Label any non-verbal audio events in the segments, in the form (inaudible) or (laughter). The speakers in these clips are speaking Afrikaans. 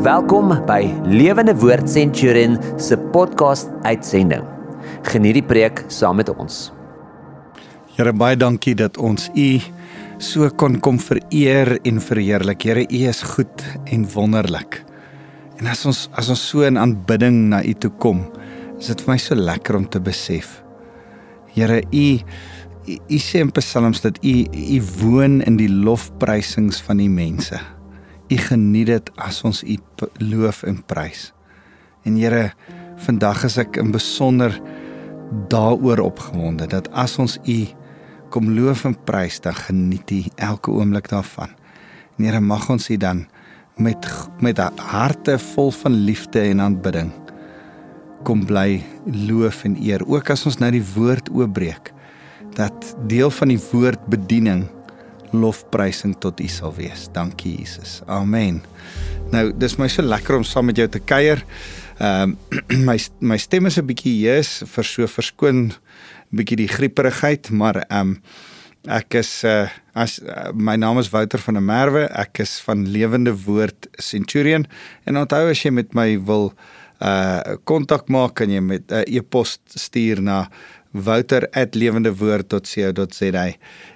Welkom by Lewende Woord Centurion se podcast uitsending. Geniet die preek saam met ons. Here baie dankie dat ons U so kon kom vereer en verheerlik. Here U is goed en wonderlik. En as ons as ons so in aanbidding na U toe kom, is dit vir my so lekker om te besef. Here U U sê in Psalms dat U U woon in die lofprysings van die mense. U geniet dit as ons U loof en prys. En Here, vandag is ek in besonder daaroor opgewonde dat as ons U kom loof en prys, dan geniet U elke oomblik daarvan. En Here, mag ons U dan met met harte vol van liefde en aanbidding kom bly loof en eer. Ook as ons nou die woord oopbreek, dat deel van die woord bediening lofprysing tot U sal wees. Dankie Jesus. Amen. Nou, dis my so lekker om saam met jou te kuier. Ehm um, (clears throat) my my stem is 'n bietjie hees vir so verskoon bietjie die grieperigheid, maar ehm um, ek is uh as uh, my naam is Wouter van der Merwe. Ek is van Lewende Woord Centurion en onthou as jy met my wil uh kontak maak kan jy met 'n uh, e-pos stuur na wouter@lewendewoord.co.za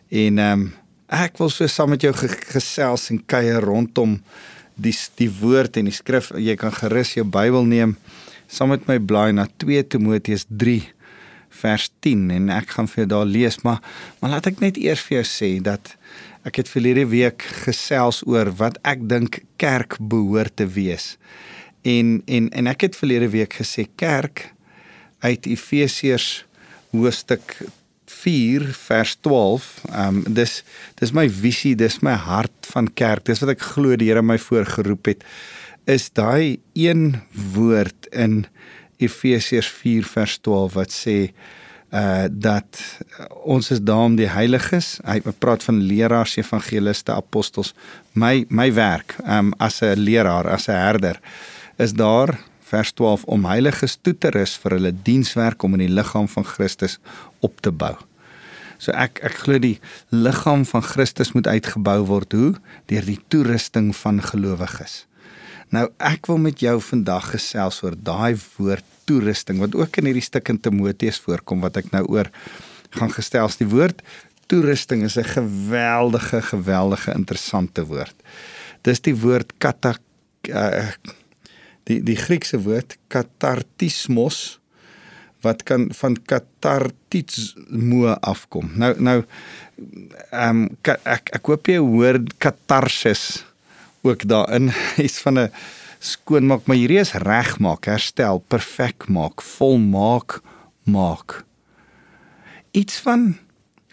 en ehm um, ek wil so saam met jou gesels en kuier rondom die die woord en die skrif. Jy kan gerus jou Bybel neem saam met my blaai na 2 Timoteus 3 vers 10 en ek gaan vir jou daar lees, maar maar laat ek net eers vir jou sê dat ek het verlede week gesels oor wat ek dink kerk behoort te wees. En en en ek het verlede week gesê kerk uit Efesiërs hoofstuk 4 vers 12. Ehm um, dis dis my visie, dis my hart van kerk. Dis wat ek glo die Here my voorgeroep het is daai een woord in Efesiërs 4 vers 12 wat sê uh dat ons is daar om die heiliges. Hy praat van leraars, evangeliste, apostels. My my werk um as 'n leraar, as 'n herder is daar vers 12 om heiliges toe te rus vir hulle dienswerk om in die liggaam van Christus op te bou. So ek ek glo die liggaam van Christus moet uitgebou word hoe deur die toerusting van gelowiges. Nou ek wil met jou vandag gesels oor daai woord toerusting wat ook in hierdie stuk in Timoteus voorkom wat ek nou oor gaan gestel. Die woord toerusting is 'n geweldige geweldige interessante woord. Dis die woord kata uh, die die Griekse woord katartismos wat kan van katartismo afkom. Nou nou ehm um, ek ek hoop jy hoor katarsis ook daarin (laughs) iets van 'n skoonmaak, maar hierdie is regmaak, herstel, perfek maak, volmaak maak. Iets van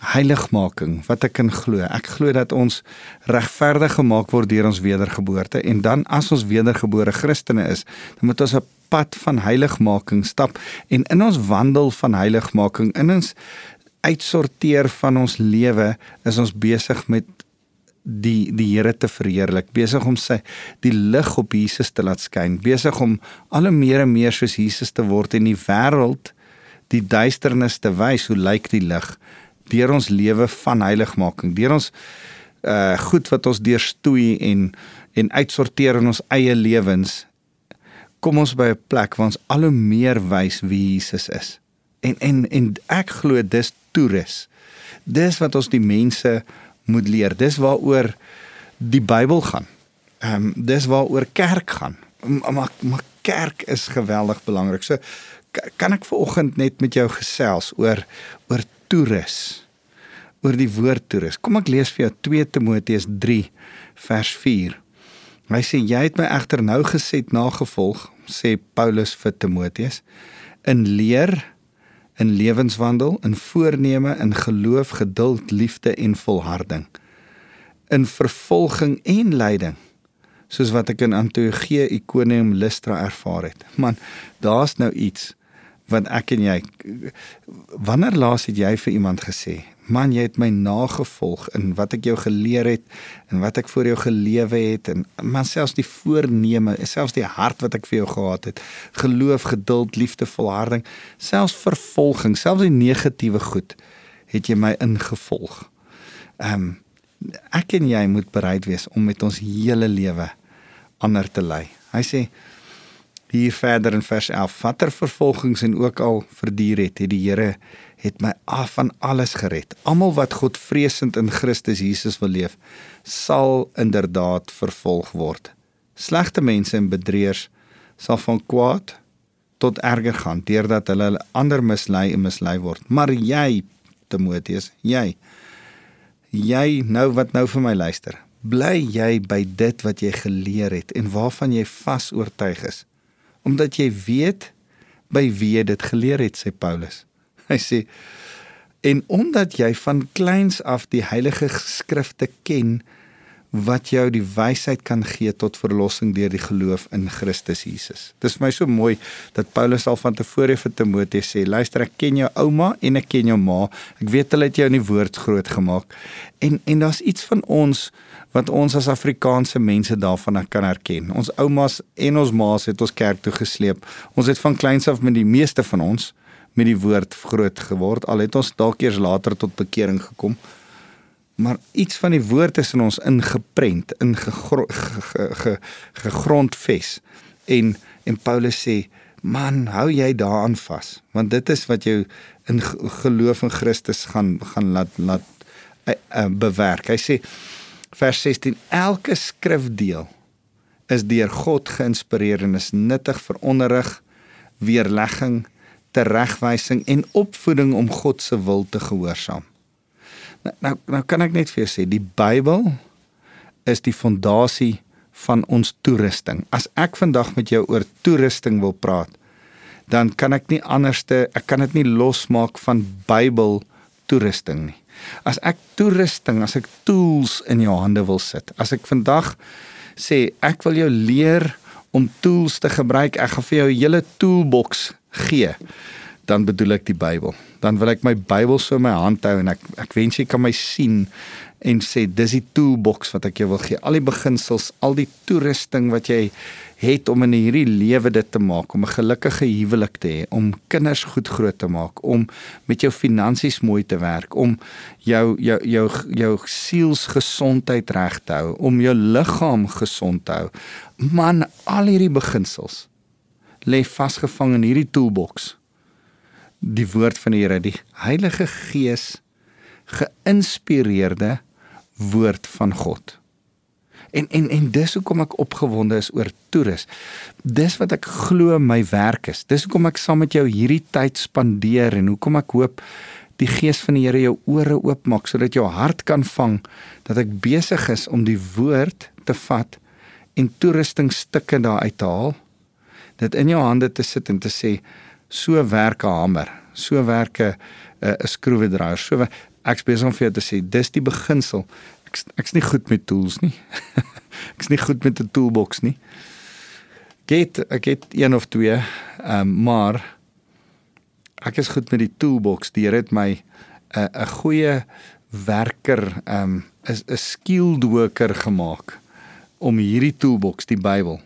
heiligmaking wat ek kan glo. Ek glo dat ons regverdig gemaak word deur ons wedergeboorte en dan as ons wedergebore Christene is, dan moet ons 'n pad van heiligmaking stap en in ons wandel van heiligmaking in ons uitsorteer van ons lewe is ons besig met die die Here te verheerlik, besig om sy die lig op Jesus te laat skyn, besig om al hoe meer en meer soos Jesus te word en die wêreld die duisternis te wys hoe lyk die lig deur ons lewe van heiligmaking, deur ons uh goed wat ons deurstoei en en uitsorteer in ons eie lewens, kom ons by 'n plek waar ons al hoe meer wys wie Jesus is. En en en ek glo dis toerus. Dis wat ons die mense moet leer. Dis waaroor die Bybel gaan. Ehm um, dis waaroor kerk gaan. Maar maar kerk is geweldig belangrik. So kan ek vanoggend net met jou gesels oor oor toerus oor die woord toerus. Kom ek lees vir jou 2 Timoteus 3 vers 4. Hy sê jy het my egter nou geset nagevolg, sê Paulus vir Timoteus, in leer, in lewenswandel, in voorneme, in geloof, geduld, liefde en volharding, in vervolging en lyding soos wat ek in Antiochie, Ikonium, Lystra ervaar het. Man, daar's nou iets wat ek en jy wanneer laas het jy vir iemand gesê man jy het my nagevolg in wat ek jou geleer het en wat ek vir jou gelewe het en man selfs die voorneme selfs die hart wat ek vir jou gehad het geloof geduld liefde volharding selfs vervolging selfs die negatiewe goed het jy my ingevolg. Ehm um, ek en jy moet bereid wees om met ons hele lewe ander te lei. Hy sê hier verder in vers 11: "Watter vervolgings en ook al verduur het, het die Here het my af van alles gered. Almal wat God vreesend in Christus Jesus wil leef, sal inderdaad vervolg word. Slegte mense en bedrieërs sal van kwaad tot erger gaan deurdat hulle ander mislei en mislei word. Maar jy, Timoteus, jy jy nou wat nou vir my luister. Bly jy by dit wat jy geleer het en waarvan jy vas oortuig is omdat jy weet by wie jy dit geleer het sê Paulus. (laughs) Hy sê en omdat jy van kleins af die heilige skrifte ken wat jou die wysheid kan gee tot verlossing deur die geloof in Christus Jesus. Dis vir my so mooi dat Paulus al van tevore vir Timoteus sê, luister ek ken jou ouma en ek ken jou ma. Ek weet hulle het jou in die woord groot gemaak. En en daar's iets van ons wat ons as Afrikaanse mense daarvan kan herken. Ons oumas en ons ma's het ons kerk toe gesleep. Ons het van kleins af met die meeste van ons met die woord groot geword. Al het ons dalk eers later tot bekering gekom. Maar iets van die woord is in ons ingeprent, in gegrondves. En en Paulus sê, man, hou jy daaraan vas, want dit is wat jou in geloof in Christus gaan gaan laat laat uh, uh, bewerk. Hy sê vers 16 elke skrifdeel is deur God geïnspireer en is nuttig vir onderrig, weerlegging, teregwysing en opvoeding om God se wil te gehoorsaam. Nou, nou nou kan ek net vir jou sê die Bybel is die fondasie van ons toerusting. As ek vandag met jou oor toerusting wil praat, dan kan ek nie anderste ek kan dit nie losmaak van Bybel toerusting nie. As ek toerusting, as ek tools in jou hande wil sit. As ek vandag sê ek wil jou leer om tools te gebruik, ek gaan vir jou 'n hele toolbox gee, dan bedoel ek die Bybel. Dan wil ek my Bybel so in my hand hou en ek ek wens jy kan my sien en sê dis die toolbox wat ek jou wil gee. Al die beginsels, al die toerusting wat jy het om in hierdie lewe dit te maak, om 'n gelukkige huwelik te hê, om kinders goed groot te maak, om met jou finansies mooi te werk, om jou jou jou jou sielsgesondheid reg te hou, om jou liggaam gesond te hou. Man, al hierdie beginsels lê vasgevang in hierdie toolbox. Die woord van die Here, die Heilige Gees geïnspireerde woord van God. En en en dis hoekom ek opgewonde is oor toerus. Dis wat ek glo my werk is. Dis hoekom ek saam met jou hierdie tyd spandeer en hoekom ek hoop die gees van die Here jou ore oopmaak sodat jou hart kan vang dat ek besig is om die woord te vat en toerustingstukke daar uit te haal. Dit in jou hande te sit en te sê so werk 'n hamer, so werk 'n 'n skroewedraaier. So ek's besig om vir jou te sê dis die beginsel ek ek's nie goed met tools nie. (laughs) ek's nie goed met 'n toolbox nie. Get ek het een of twee, ehm um, maar ek is goed met die toolbox. Die Here het my 'n uh, 'n goeie werker, ehm um, 'n 'n skilled worker gemaak om hierdie toolbox, die Bybel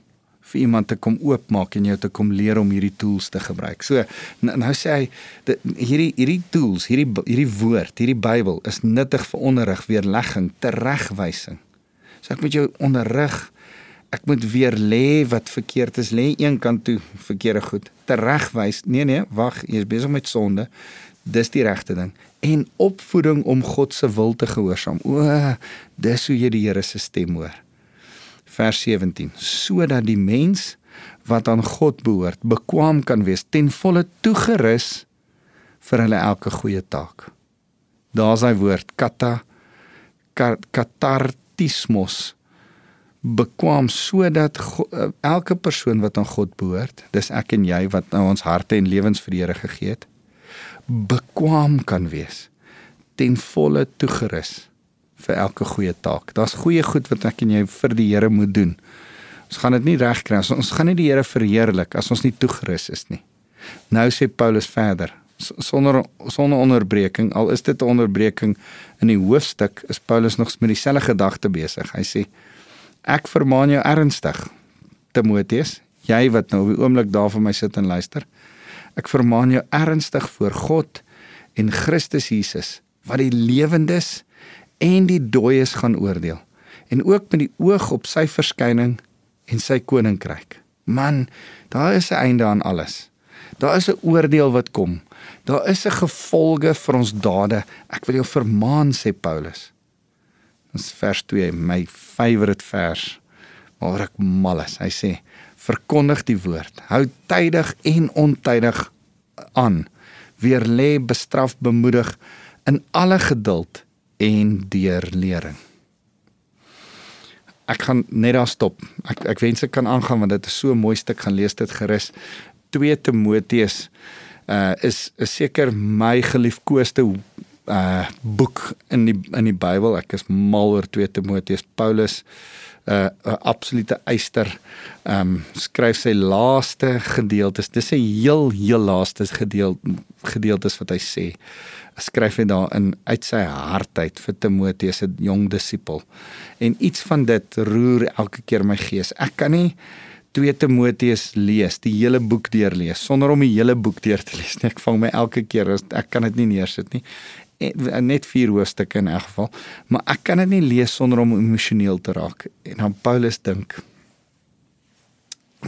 vir iemand te kom oopmaak en jou te kom leer om hierdie tools te gebruik. So nou, sê hy dat hierdie hierdie tools, hierdie hierdie woord, hierdie Bybel is nuttig vir onderrig, weerlegging, teregwysing. So ek moet jou onderrig. Ek moet weer lê wat verkeerd is, lê een kant toe verkeerde goed. Teregwys. Nee nee, wag, jy is besig met sonde. Dis die regte ding. En opvoeding om God se wil te gehoorsaam. O, dis hoe jy die Here se stem hoor vers 17 sodat die mens wat aan God behoort bekwam kan wees ten volle toegerus vir hulle elke goeie taak. Daar's hy woord kata katartismos bekwam sodat eh, elke persoon wat aan God behoort, dis ek en jy wat nou ons harte en lewens vir die Here gegee het, bekwam kan wees ten volle toegerus vir elke goeie taak. Daar's goeie goed wat ek en jy vir die Here moet doen. Ons gaan dit nie regkry as ons gaan nie die Here verheerlik as ons nie toegerus is nie. Nou sê Paulus verder sonder sonder onderbreking al is dit 'n onderbreking in die hoofstuk is Paulus nog met dieselfde gedagte besig. Hy sê ek vermaan jou ernstig Timoteus, jy wat nou op die oomblik daar vir my sit en luister. Ek vermaan jou ernstig voor God en Christus Jesus wat die lewendes en die dooies gaan oordeel en ook met die oog op sy verskyning en sy koninkryk. Man, daar is 'n einde aan alles. Daar is 'n oordeel wat kom. Daar is 'n gevolge vir ons dade. Ek wil jou vermaan sê Paulus. Dis vers 2, my favourite vers. Maar ek mal is. Hy sê: "Verkondig die woord. Hou tydig en ontydig aan. Weer lê bestraf bemoedig in alle geduld en deurlering." Ek gaan net daar stop. Ek ek wens ek kan aangaan want dit is so 'n mooi stuk gaan lees dit gerus. 2 Timoteus uh is is seker my geliefkoeste uh boek in die in die Bybel. Ek is mal oor 2 Timoteus. Paulus uh 'n absolute eyster um skryf sy laaste gedeeltes. Dis 'n heel heel laaste gedeel gedeeltes wat hy sê. Skryf hy daarin uit sy hart uit vir Timoteus se jong disipel. En iets van dit roer elke keer my gees. Ek kan nie 2 Timoteus lees, die hele boek deurlees sonder om die hele boek deur te lees nie. Ek vang my elke keer as ek kan dit nie neersit nie. En, net vier hoofstukke in elk geval, maar ek kan dit nie lees sonder om emosioneel te raak. En dan Paulus dink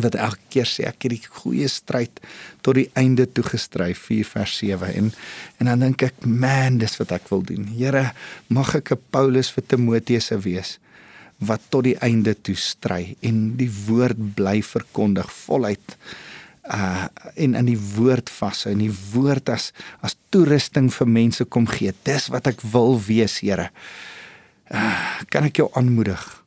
wat elke keer sê ek het die goeie stryd tot die einde toe gestry 4 vers 7 en en dan dink ek man dis wat ek wil doen. Here mag ek 'n Paulus vir Timoteus wees wat tot die einde toe stry en die woord bly verkondig voluit uh en in die woord vashou en die woord as as toerusting vir mense kom gee. Dis wat ek wil wees Here. Uh, kan ek jou aanmoedig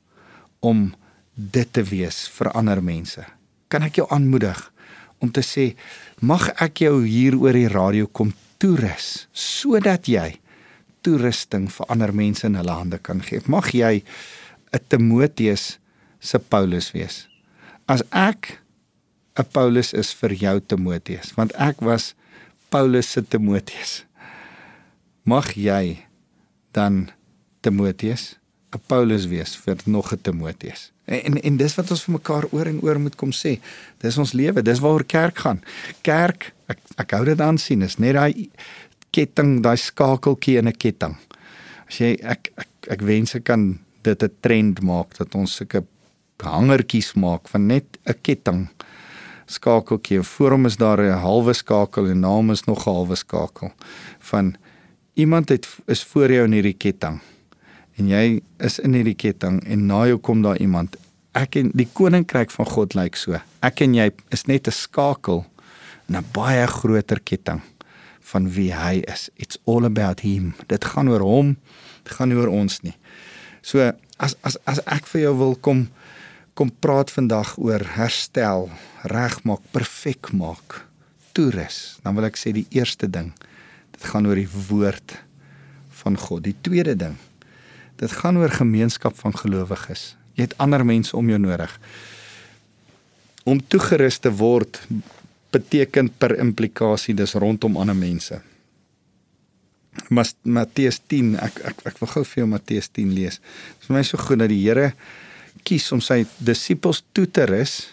om dit te wees vir ander mense kan ek jou aanmoedig om te sê mag ek jou hier oor die radio kom toerus sodat jy toerusting vir ander mense in hulle hande kan gee mag jy 'n Timoteus se Paulus wees. As ek 'n Paulus is vir jou Timoteus, want ek was Paulus se Timoteus. Mag jy dan Timoteus 'n Paulus wees vir nog 'n Timoteus. En, en dis wat ons vir mekaar oor en oor moet kom sê. Dis ons lewe, dis waaroor kerk gaan. Kerk, ek ek hou dit aan sien, is net daai ketting, daai skakeltjie in 'n ketting. As jy ek ek, ek wens ek kan dit 'n trend maak dat ons sulke hangertjies maak van net 'n ketting skakeltjie voor hom is daar 'n halwe skakel en na hom is nog 'n halwe skakel van iemand het is voor jou in hierdie ketting en jy is in hierdie ketting en na jou kom daar iemand. Ek en die koninkryk van God lyk so. Ek en jy is net 'n skakel in 'n baie groter ketting van wie hy is. It's all about him. Dit gaan oor hom dit gaan nie oor ons nie. So as as as ek vir jou wil kom kom praat vandag oor herstel, regmaak, perfek maak, toerus, dan wil ek sê die eerste ding, dit gaan oor die woord van God. Die tweede ding, dit gaan oor gemeenskap van gelowiges. Jy het ander mense om jou nodig. Om toegerus te word beteken per implikasie dis rondom ander mense. Matteus 10 ek ek ek wil gou vir jou Matteus 10 lees. Dit is vir my so goed dat die Here kies om sy disippels toe te rus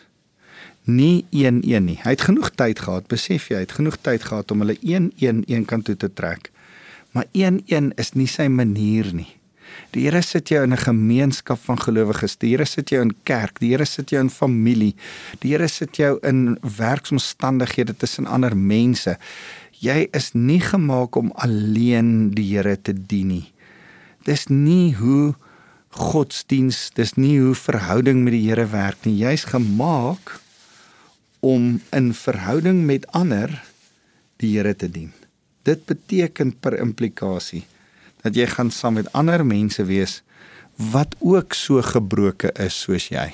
nie een een nie. Hy het genoeg tyd gehad, besef jy, hy het genoeg tyd gehad om hulle een een een kant toe te trek. Maar een een is nie sy manier nie. Die Here sit jou in 'n gemeenskap van gelowiges. Die Here sit jou in kerk. Die Here sit jou in familie. Die Here sit jou in werksomstandighede tussen ander mense jy is nie gemaak om alleen die Here te dien nie. Dis nie hoe godsdiens, dis nie hoe verhouding met die Here werk nie. Jy's gemaak om in verhouding met ander die Here te dien. Dit beteken per implikasie dat jy gaan saam met ander mense wees wat ook so gebroke is soos jy.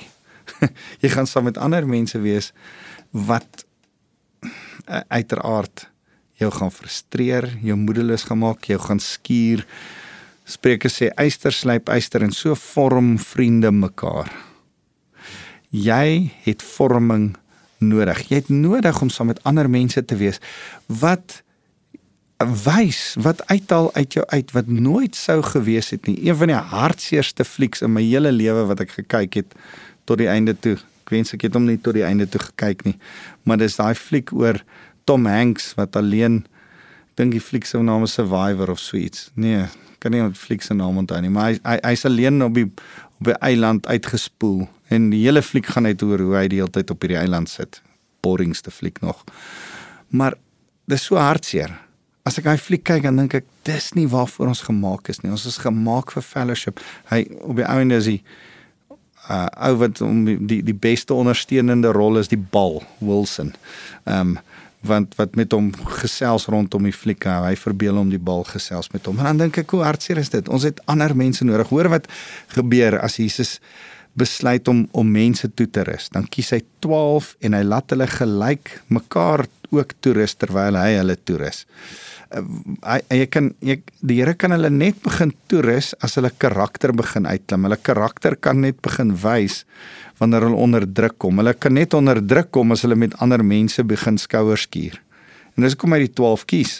(laughs) jy gaan saam met ander mense wees wat uh, uiteraard jou gaan frustreer, jou moedeloos gemaak, jou gaan skuur. Spreuke sê eyster slyp eyster en so vorm vriende mekaar. Jy het vorming nodig. Jy het nodig om saam met ander mense te wees wat wys wat uithaal uit jou uit wat nooit sou gewees het nie. Een van die hartseerste flieks in my hele lewe wat ek gekyk het tot die einde toe. Ek wens ek het hom nie tot die einde toe gekyk nie. Maar dis daai fliek oor Tom Hanks wat alleen dink die fliek se naam is Survivor of so iets. Nee, kan nie die fliek se naam onthou nie, maar hy hy hy's alleen op die op 'n eiland uitgespoel en die hele fliek gaan net oor hoe hy die hele tyd op hierdie eiland sit. Boringste fliek nog. Maar dis so hartseer. As ek hy fliek kyk dan dink ek dis nie waarvoor ons gemaak is nie. Ons is gemaak vir fellowship. Hy op die einde is hy uh ou wat om die die beste ondersteunende rol is die bal Wilson. Ehm um, want wat met hom gesels rondom die fliek hy verbeel hom die bal gesels met hom en dan dink ek hoe hartseer is dit ons het ander mense nodig hoor wat gebeur as Jesus besluit om om mense toe te rus dan kies hy 12 en hy laat hulle gelyk mekaar ook toerus terwyl hy hulle toerus uh, hy jy kan jy die Here kan hulle net begin toerus as hulle karakter begin uitklim hulle karakter kan net begin wys wanneer hulle onder druk kom. Hulle kan net onder druk kom as hulle met ander mense begin skouers skuur. En dis kom uit die 12 kies.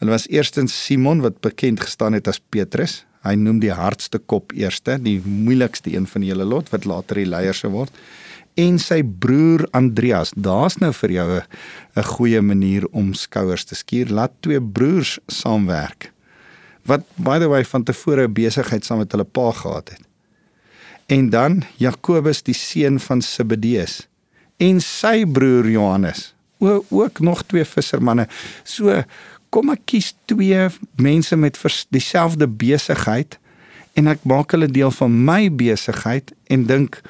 Hulle was eerstens Simon wat bekend gestaan het as Petrus. Hy noem die hardste kop eerste, die moeilikste een van die hele lot wat later die leier sou word. En sy broer Andreas. Daar's nou vir jou 'n goeie manier om skouers te skuur. Laat twee broers saamwerk. Wat by the way van tevore besigheid saam met hulle pa gehad het en dan Jakobus die seun van Zebedeus en sy broer Johannes o, ook nog twee vissermanne so kom ek kies twee mense met dieselfde besigheid en ek maak hulle deel van my besigheid en dink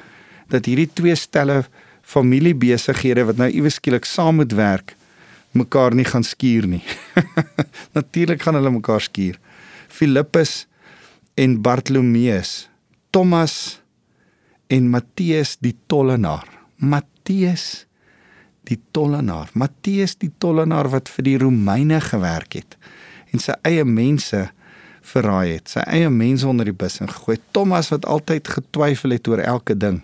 dat hierdie twee stelle familiebesighede wat nou iewes skielik saam moet werk mekaar nie gaan skuur nie (laughs) natuurlik gaan hulle mekaar skuur Filippus en Bartolomeus Thomas en Matteus die tollenaar. Matteus die tollenaar. Matteus die tollenaar wat vir die Romeine gewerk het en sy eie mense verraai het. Sy eie mense onder die bus ingegooi. Thomas wat altyd getwyfel het oor elke ding.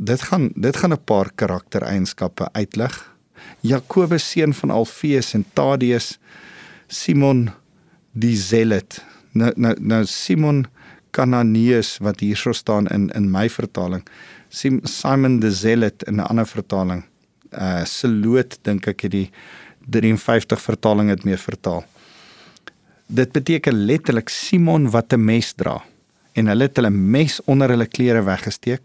Dit gaan dit gaan 'n paar karaktereienskappe uitlig. Jakobus seun van Alfeus en Tadeus Simon die Zealot. Nou nou nou Simon Kananeus wat hierso staan in in my vertaling. Simon the Zealot in 'n ander vertaling. Uh Seloot dink ek het die 53 vertaling het meer vertaal. Dit beteken letterlik Simon wat 'n mes dra en hulle het hulle mes onder hulle klere weggesteek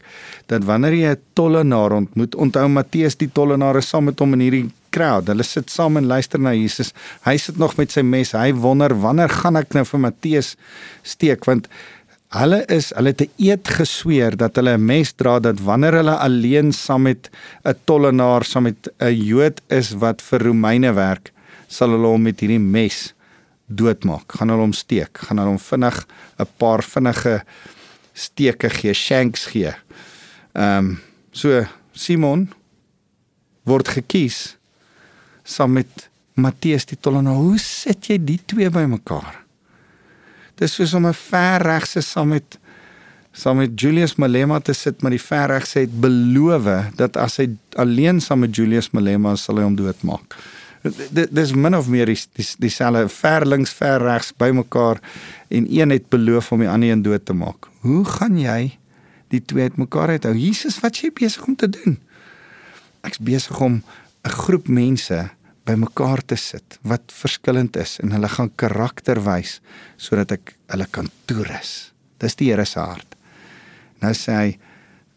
dat wanneer jy 'n tollenaar ontmoet, onthou Matteus die tollenaar is saam met hom in hierdie crowd. Hulle sit saam en luister na Jesus. Hy sit nog met sy mes. Hy wonder wanneer gaan ek nou vir Matteus steek want Hulle is hulle het 'n eed gesweer dat hulle 'n mes dra dat wanneer hulle alleen saam met 'n tollenaar saam met 'n Jood is wat vir Romeine werk, sal hulle hom met hierdie mes doodmaak. Gaan hulle hom steek, gaan hulle hom vinnig 'n paar vinnige steke gee, shanks gee. Ehm um, so Simon word gekies saam met Matteus die tollenaar. Hoe sit jy die twee bymekaar? dis soos om 'n verregse saam met saam met Julius Malema te sit, maar die verregse het beloof dat as hy alleen saam met Julius Malema sal hy hom doodmaak. Dis min of meer dieselfde die, die ver links ver regs bymekaar en een het beloof om die ander een dood te maak. Hoe gaan jy die twee uitmekaar uithou? Jesus, wat jy besig om te doen? Ek's besig om 'n groep mense bymekaar te sit wat verskillend is en hulle gaan karakter wys sodat ek hulle kan toerus. Dis die Here se hart. Nou sê hy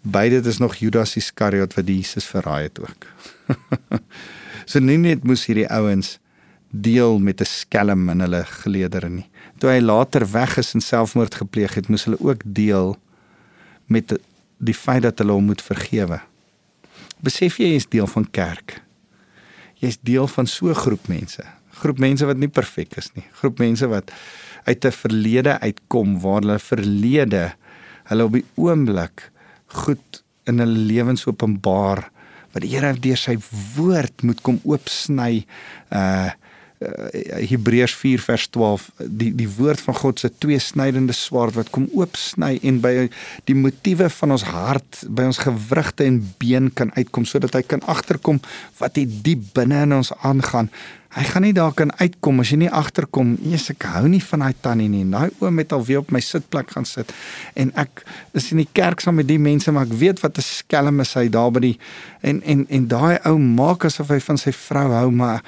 beide dit is nog Judas Iskariot wat Jesus verraai het ook. (laughs) so nie net moes hierdie ouens deel met 'n skelm in hulle geleedere nie. Toe hy later weg is en selfmoord gepleeg het, moes hulle ook deel met die feit dat hulle hom moet vergewe. Besef jy jy is deel van kerk jy's deel van so 'n groep mense. Groep mense wat nie perfek is nie. Groep mense wat uit 'n verlede uitkom waar hulle verlede hulle op die oomblik goed in hulle lewens openbaar wat die Here deur sy woord moet kom oopsny uh uh, Hebreërs 4 vers 12 die die woord van God se twee snydende swaard wat kom oopsny en by die motiewe van ons hart by ons gewrigte en been kan uitkom sodat hy kan agterkom wat die diep binne in ons aangaan hy gaan nie daar kan uitkom as jy nie agterkom eers ek hou nie van daai tannie nie daai oom het al weer op my sitplek gaan sit en ek is in die kerk saam met die mense maar ek weet wat 'n skelm is hy daar by die en en en daai ou maak asof hy van sy vrou hou maar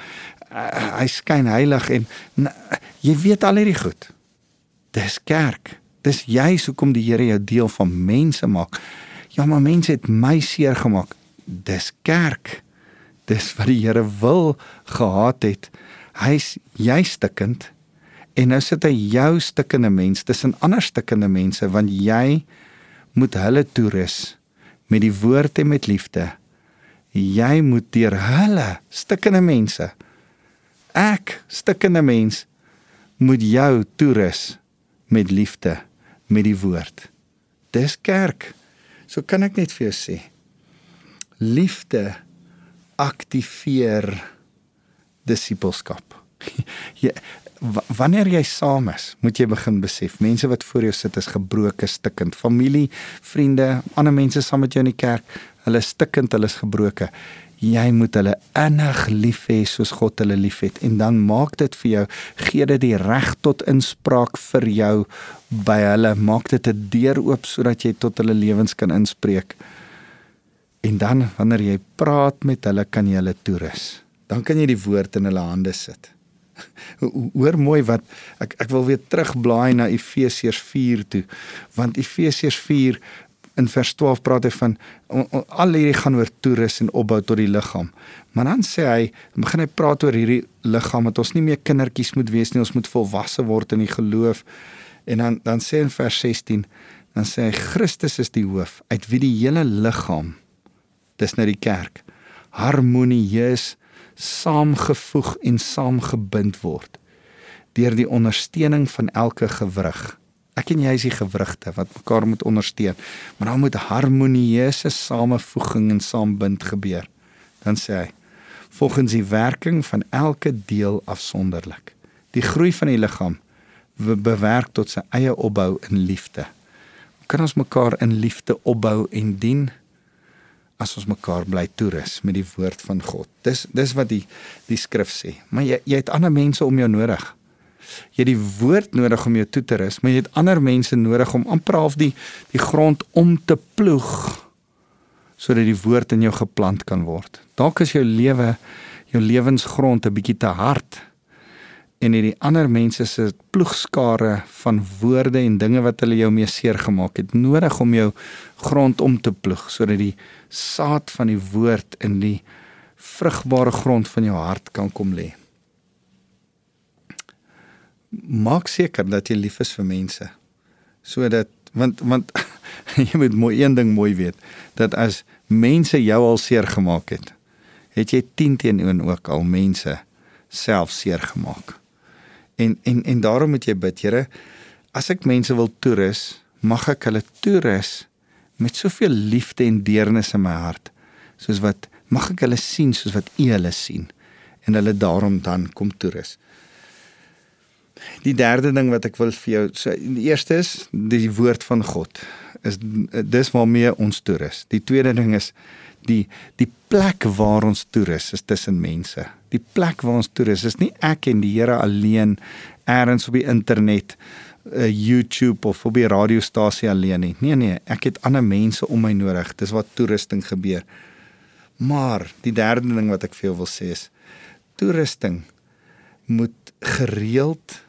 uh, hy skyn heilig en na, jy weet al hierdie goed. Dis kerk. Dis juis hoekom die Here jou deel van mense maak. Ja, maar mense het my seer gemaak. Dis kerk. Dis wat die Here wil gehad het. Hy's jy stikkend en nou sit hy jou stikkende mens tussen ander stikkende mense want jy moet hulle toerus met die woord en met liefde. Jy moet deur hulle stikkende mense ek stikkende mens moet jou toerus met liefde met die woord. Dis kerk. So kan ek net vir jou sê. Liefde aktiveer disippelskap. (laughs) Jy wanneer jy saam is, moet jy begin besef mense wat voor jou sit is gebroke, stikkend. Familie, vriende, ander mense saam met jou in die kerk, hulle is stikkend, hulle is gebroke. Jy moet hulle innig lief hê soos God hulle liefhet en dan maak dit vir jou gee dit die reg tot inspraak vir jou by hulle maak dit 'n deur oop sodat jy tot hulle lewens kan inspreek. En dan wanneer jy praat met hulle kan jy hulle toerus. Dan kan jy die woord in hulle hande sit. (laughs) Hoor mooi wat ek ek wil weer terugblaai na Efesiërs 4 toe want Efesiërs 4 in vers 12 praat hy van al hierdie gaan oor toerus en opbou tot die liggaam. Maar dan sê hy, begin hy praat oor hierdie liggaam dat ons nie meer kindertjies moet wees nie, ons moet volwasse word in die geloof. En dan dan sê in vers 16, dan sê hy Christus is die hoof uit wie die hele liggaam dis nou die kerk harmonieus saamgevoeg en saamgebind word deur die ondersteuning van elke gewrig. Ek en jy is die gewrigte wat mekaar moet ondersteun, maar dan moet harmonieuse samevoeging en saambind gebeur. Dan sê hy: volgens die werking van elke deel afsonderlik. Die groei van die liggaam bewerk tot sy eie opbou in liefde. Kan ons mekaar in liefde opbou en dien? As ons mekaar bly toerus met die woord van God. Dis dis wat die die skrif sê. Maar jy jy het ander mense om jou nodig. Jy het die woord nodig om jou toe te rus, maar jy het ander mense nodig om amper half die die grond om te ploeg sodat die woord in jou geplant kan word. Dalk is jou lewe jou lewensgrond 'n bietjie te hard en hierdie ander mense se ploegskare van woorde en dinge wat hulle jou mee seer gemaak het nodig om jou grond om te ploeg sodat die saad van die woord in die vrugbare grond van jou hart kan kom lê. Maak seker dat jy lief is vir mense. Sodat want want (laughs) jy moet mooi een ding mooi weet dat as mense jou al seer gemaak het, het jy 10 teenoor ook al mense self seer gemaak. En en en daarom moet jy bid, Here, as ek mense wil toerus, mag ek hulle toerus met soveel liefde en deernis in my hart, soos wat mag ek hulle sien soos wat U hulle sien en hulle daarom dan kom toerus. Die derde ding wat ek wil vir jou sê, so, die eerste is die woord van God. Is dis waarmee ons toerus. Die tweede ding is die die plek waar ons toerus is tussen mense. Die plek waar ons toerus is nie ek en die Here alleen eers op die internet, uh, YouTube of op die radiostasie alleen nie. Nee nee, ek het ander mense om my nodig. Dis wat toerusting gebeur. Maar die derde ding wat ek vir jou wil sê is toerusting moet gereeld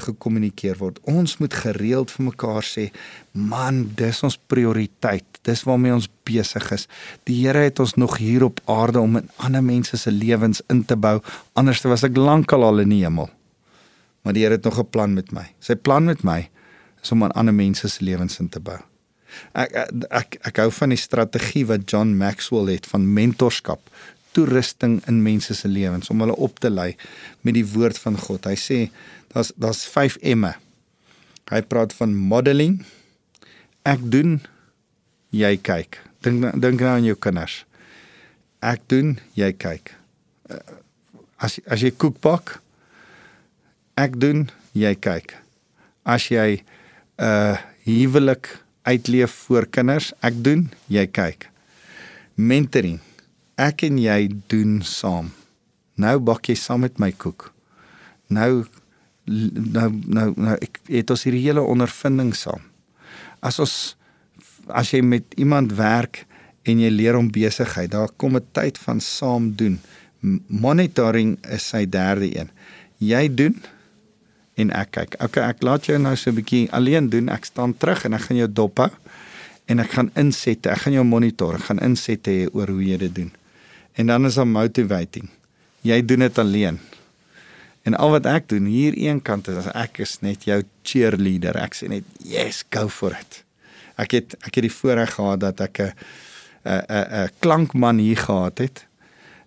gekommunikeer word. Ons moet gereeld vir mekaar sê, man, dis ons prioriteit. Dis waarmee ons besig is. Die Here het ons nog hier op aarde om in ander mense se lewens in te bou. Anders was ek lankal al in die hemel. Maar die Here het nog 'n plan met my. Sy plan met my is om aan ander mense se lewens in te bou. Ek ek ek, ek hou van die strategie wat John Maxwell het van mentorskap toerusting in mense se lewens om hulle op te lei met die woord van God. Hy sê daar's daar's 5 M'e. Hy praat van modeling. Ek doen jy kyk. Dink dink nou aan jou kinders. Ek doen jy kyk. Eh, as as jy koek bak, ek doen jy kyk. As jy 'n uh, huwelik uitleef vir kinders, ek doen jy kyk. Mentoring ek en jy doen saam. Nou bak jy saam met my koek. Nou nou nou, nou ek het ons hierdie hele ondervinding saam. As ons as jy met iemand werk en jy leer om besigheid, daar kom 'n tyd van saam doen. Monitoring is sy derde een. Jy doen en ek kyk. Okay, ek laat jou nou so 'n bietjie alleen doen. Ek staan terug en ek gaan jou dop hou en ek gaan insette. Ek gaan jou monitor. Ek gaan insette oor hoe jy dit doen. En dan is daar motivating. Jy doen dit alleen. En al wat ek doen hier een kant is ek is net jou cheerleader. Ek sê net yes, go for it. Ek het ek het die voorreg gehad dat ek 'n 'n 'n klankman hier gehad het.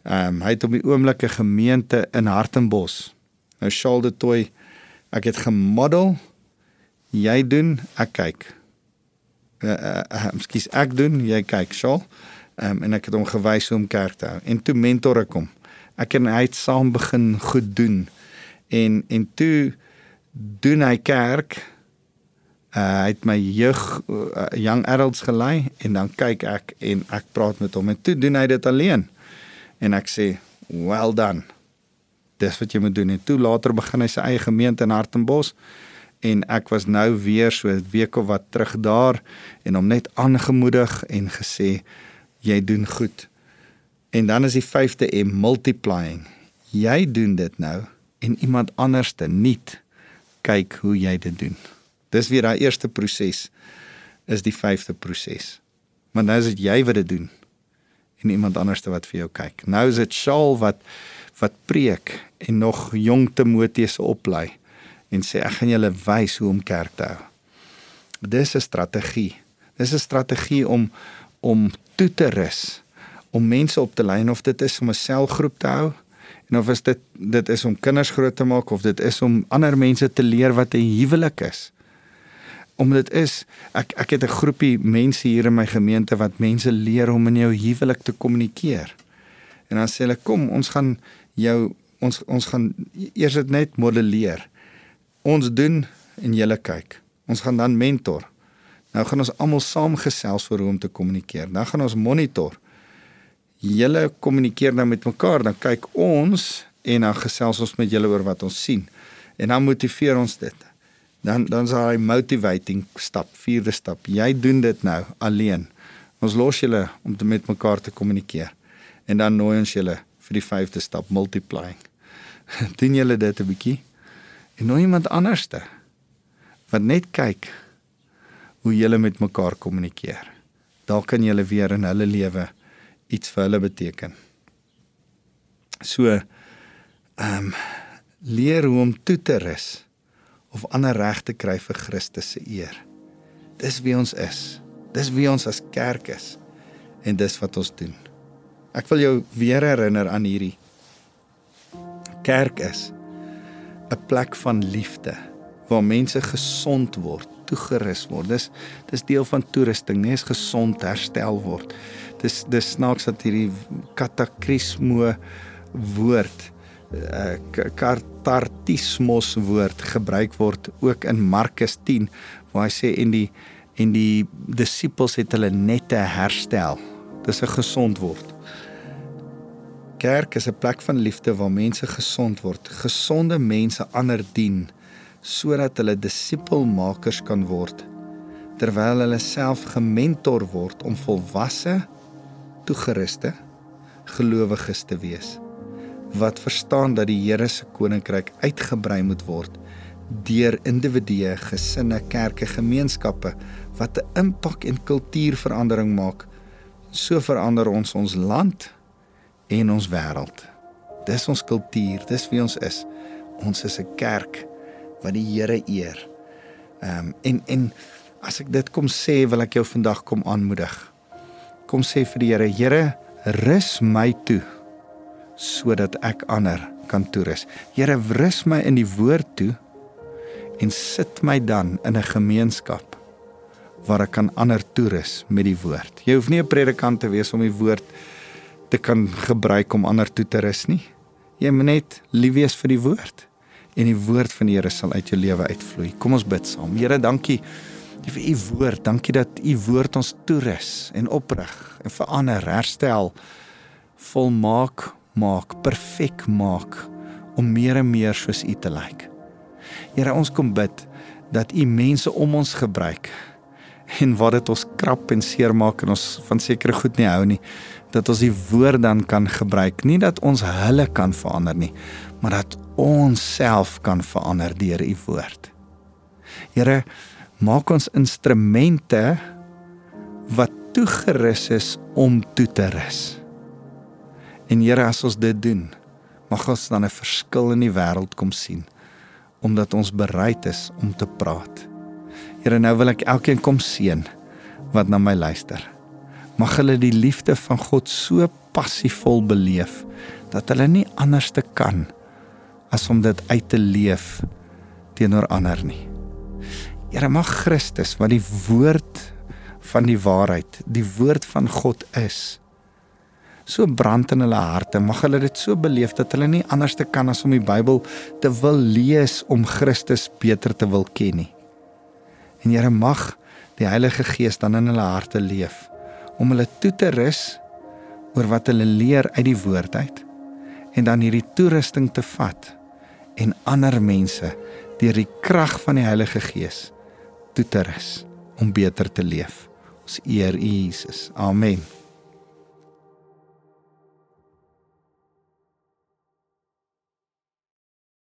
Ehm um, hy het op die oomblik 'n gemeente in Hartenbos. Nou Shaal de Toy ek het gemodel. Jy doen, ek kyk. Uh, uh, uh, skus ek doen, jy kyk, Shaal. Um, en ek het hom gewys hoe om kerk te hou. En toe mentor ek hom. Ek en hy het saam begin goed doen. En en toe doen hy kerk Uh, hy het my jeug uh, young adults gelei en dan kyk ek en ek praat met hom en toe doen hy dit alleen. En ek sê, "Well done." Dis wat jy moet doen. En toe later begin hy sy eie gemeente in Hartenbos en ek was nou weer so 'n week of wat terug daar en hom net aangemoedig en gesê, "Jy doen goed." En dan is die 5de M multiplying. Jy doen dit nou en iemand anderste nie kyk hoe jy dit doen. Dis weer daai eerste proses is die vyfde proses. Maar nou is dit jy wat dit doen en iemand anderste wat vir jou kyk. Nou is dit Saul wat wat preek en nog jong Timoteus oplei en sê ek gaan julle wys hoe om kerk te hou. Dis 'n strategie. Dis 'n strategie om om toe te rus, om mense op te lei of dit is om 'n selgroep te hou en of is dit dit is om kinders groot te maak of dit is om ander mense te leer wat 'n huwelik is omdat dit is ek ek het 'n groepie mense hier in my gemeente wat mense leer om in jou huwelik te kommunikeer. En dan sê hulle kom, ons gaan jou ons ons gaan eers dit net modelleer. Ons doen en julle kyk. Ons gaan dan mentor. Nou gaan ons almal saamgesels oor hoe om te kommunikeer. Dan gaan ons monitor. Julle kommunikeer nou met mekaar, dan kyk ons en dan gesels ons met julle oor wat ons sien. En dan motiveer ons dit dan dan is daai motivating stap, vierde stap. Jy doen dit nou alleen. Ons los julle om te met mekaar te kommunikeer. En dan nooi ons julle vir die vyfde stap, multiplying. (laughs) doen julle dit 'n bietjie en nooi iemand anderste wat net kyk hoe julle met mekaar kommunikeer. Daar kan julle weer in hulle lewe iets vir hulle beteken. So ehm um, leer hoe om toe te rus of ander reg te kry vir Christus se eer. Dis wie ons is. Dis wie ons as kerk is en dis wat ons doen. Ek wil jou weer herinner aan hierdie kerk is 'n plek van liefde waar mense gesond word, toegerus word. Dis dis deel van toerusting, nee, is gesond herstel word. Dis dis snaaks dat hierdie katakrismo woord uh, kartartismos woord gebruik word ook in Markus 10 waar hy sê en die en die disippels het hulle nette herstel. Dis 'n gesond word. Kerk is 'n plek van liefde waar mense gesond word, gesonde mense ander dien sodat hulle disipelmakers kan word terwyl hulle self gementor word om volwasse toegeruste gelowiges te wees wat verstaan dat die Here se koninkryk uitgebrei moet word deur individue, gesinne, kerke, gemeenskappe wat 'n impak en kultuurverandering maak. So verander ons ons land en ons wêreld. Dis ons kultuur, dis wie ons is. Ons is 'n kerk wat die Here eer. Ehm um, en en as ek dit kom sê, wil ek jou vandag kom aanmoedig. Kom sê vir die Here, Here, rus my toe sodat ek ander kan toerus. Here, rus my in die woord toe en sit my dan in 'n gemeenskap waar ek kan ander toerus met die woord. Jy hoef nie 'n predikant te wees om die woord te kan gebruik om ander toe te rus nie. Jy moet net lief wees vir die woord en die woord van die Here sal uit jou lewe uitvloei. Kom ons bid saam. Here, dankie vir u woord. Dankie dat u woord ons toerus en oprig en verander, herstel, volmaak maak, perfek maak om meer en meer soos U te lyk. Here, ons kom bid dat U mense om ons gebruik en wat dit ons krap en seer maak en ons van sekere goed nie hou nie, dat ons die woord dan kan gebruik, nie dat ons hulle kan verander nie, maar dat ons self kan verander deur u woord. Here, maak ons instrumente wat toegerus is om toe te rus. En Here, as ons dit doen, mag ons dan 'n verskil in die wêreld kom sien omdat ons bereid is om te praat. Here, nou wil ek elkeen kom seën wat na my luister. Mag hulle die liefde van God so passievol beleef dat hulle nie anders te kan as om dit uit te leef teenoor ander nie. Here mag Christus wat die woord van die waarheid, die woord van God is, so brand in hulle harte. Mag hulle dit so beleef dat hulle nie anders te kan as om die Bybel te wil lees om Christus beter te wil ken nie. En Here mag die Heilige Gees dan in hulle harte leef om hulle toe te rus oor wat hulle leer uit die woord uit en dan hierdie toerusting te vat en ander mense deur die krag van die Heilige Gees toe te rus om beter te leef. Ons eer U Jesus. Amen.